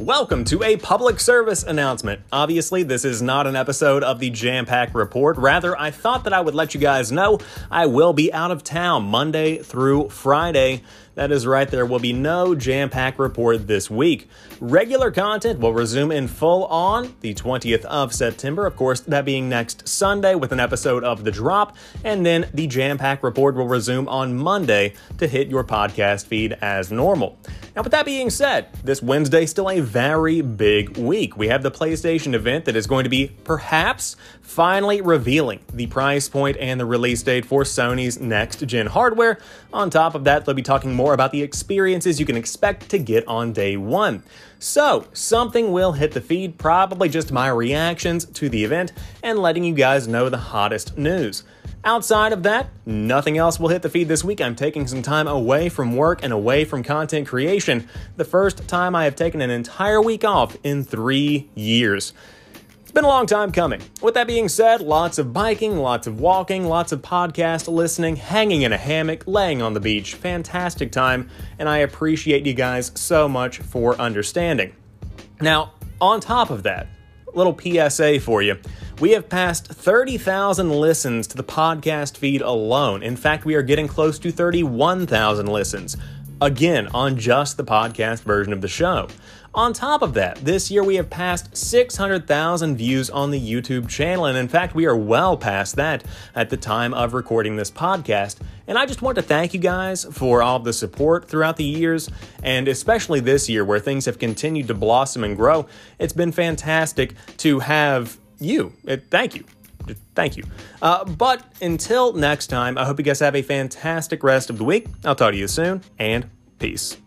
Welcome to a public service announcement. Obviously, this is not an episode of the Jampack Report. Rather, I thought that I would let you guys know I will be out of town Monday through Friday. That is right, there will be no Jampack Report this week. Regular content will resume in full on the 20th of September, of course, that being next Sunday with an episode of The Drop, and then the Jampack Report will resume on Monday to hit your podcast feed as normal. Now, with that being said, this Wednesday still a very big week. We have the PlayStation event that is going to be perhaps finally revealing the price point and the release date for Sony's next gen hardware. On top of that, they'll be talking more about the experiences you can expect to get on day one. So, something will hit the feed, probably just my reactions to the event and letting you guys know the hottest news. Outside of that, nothing else will hit the feed this week. I'm taking some time away from work and away from content creation. The first time I have taken an entire week off in three years. It's been a long time coming. With that being said, lots of biking, lots of walking, lots of podcast listening, hanging in a hammock, laying on the beach. Fantastic time, and I appreciate you guys so much for understanding. Now, on top of that, little PSA for you. We have passed 30,000 listens to the podcast feed alone. In fact, we are getting close to 31,000 listens. Again, on just the podcast version of the show. On top of that, this year we have passed 600,000 views on the YouTube channel, and in fact, we are well past that at the time of recording this podcast. And I just want to thank you guys for all the support throughout the years, and especially this year where things have continued to blossom and grow. It's been fantastic to have you. Uh, thank you. Thank you. Uh, but until next time, I hope you guys have a fantastic rest of the week. I'll talk to you soon, and peace.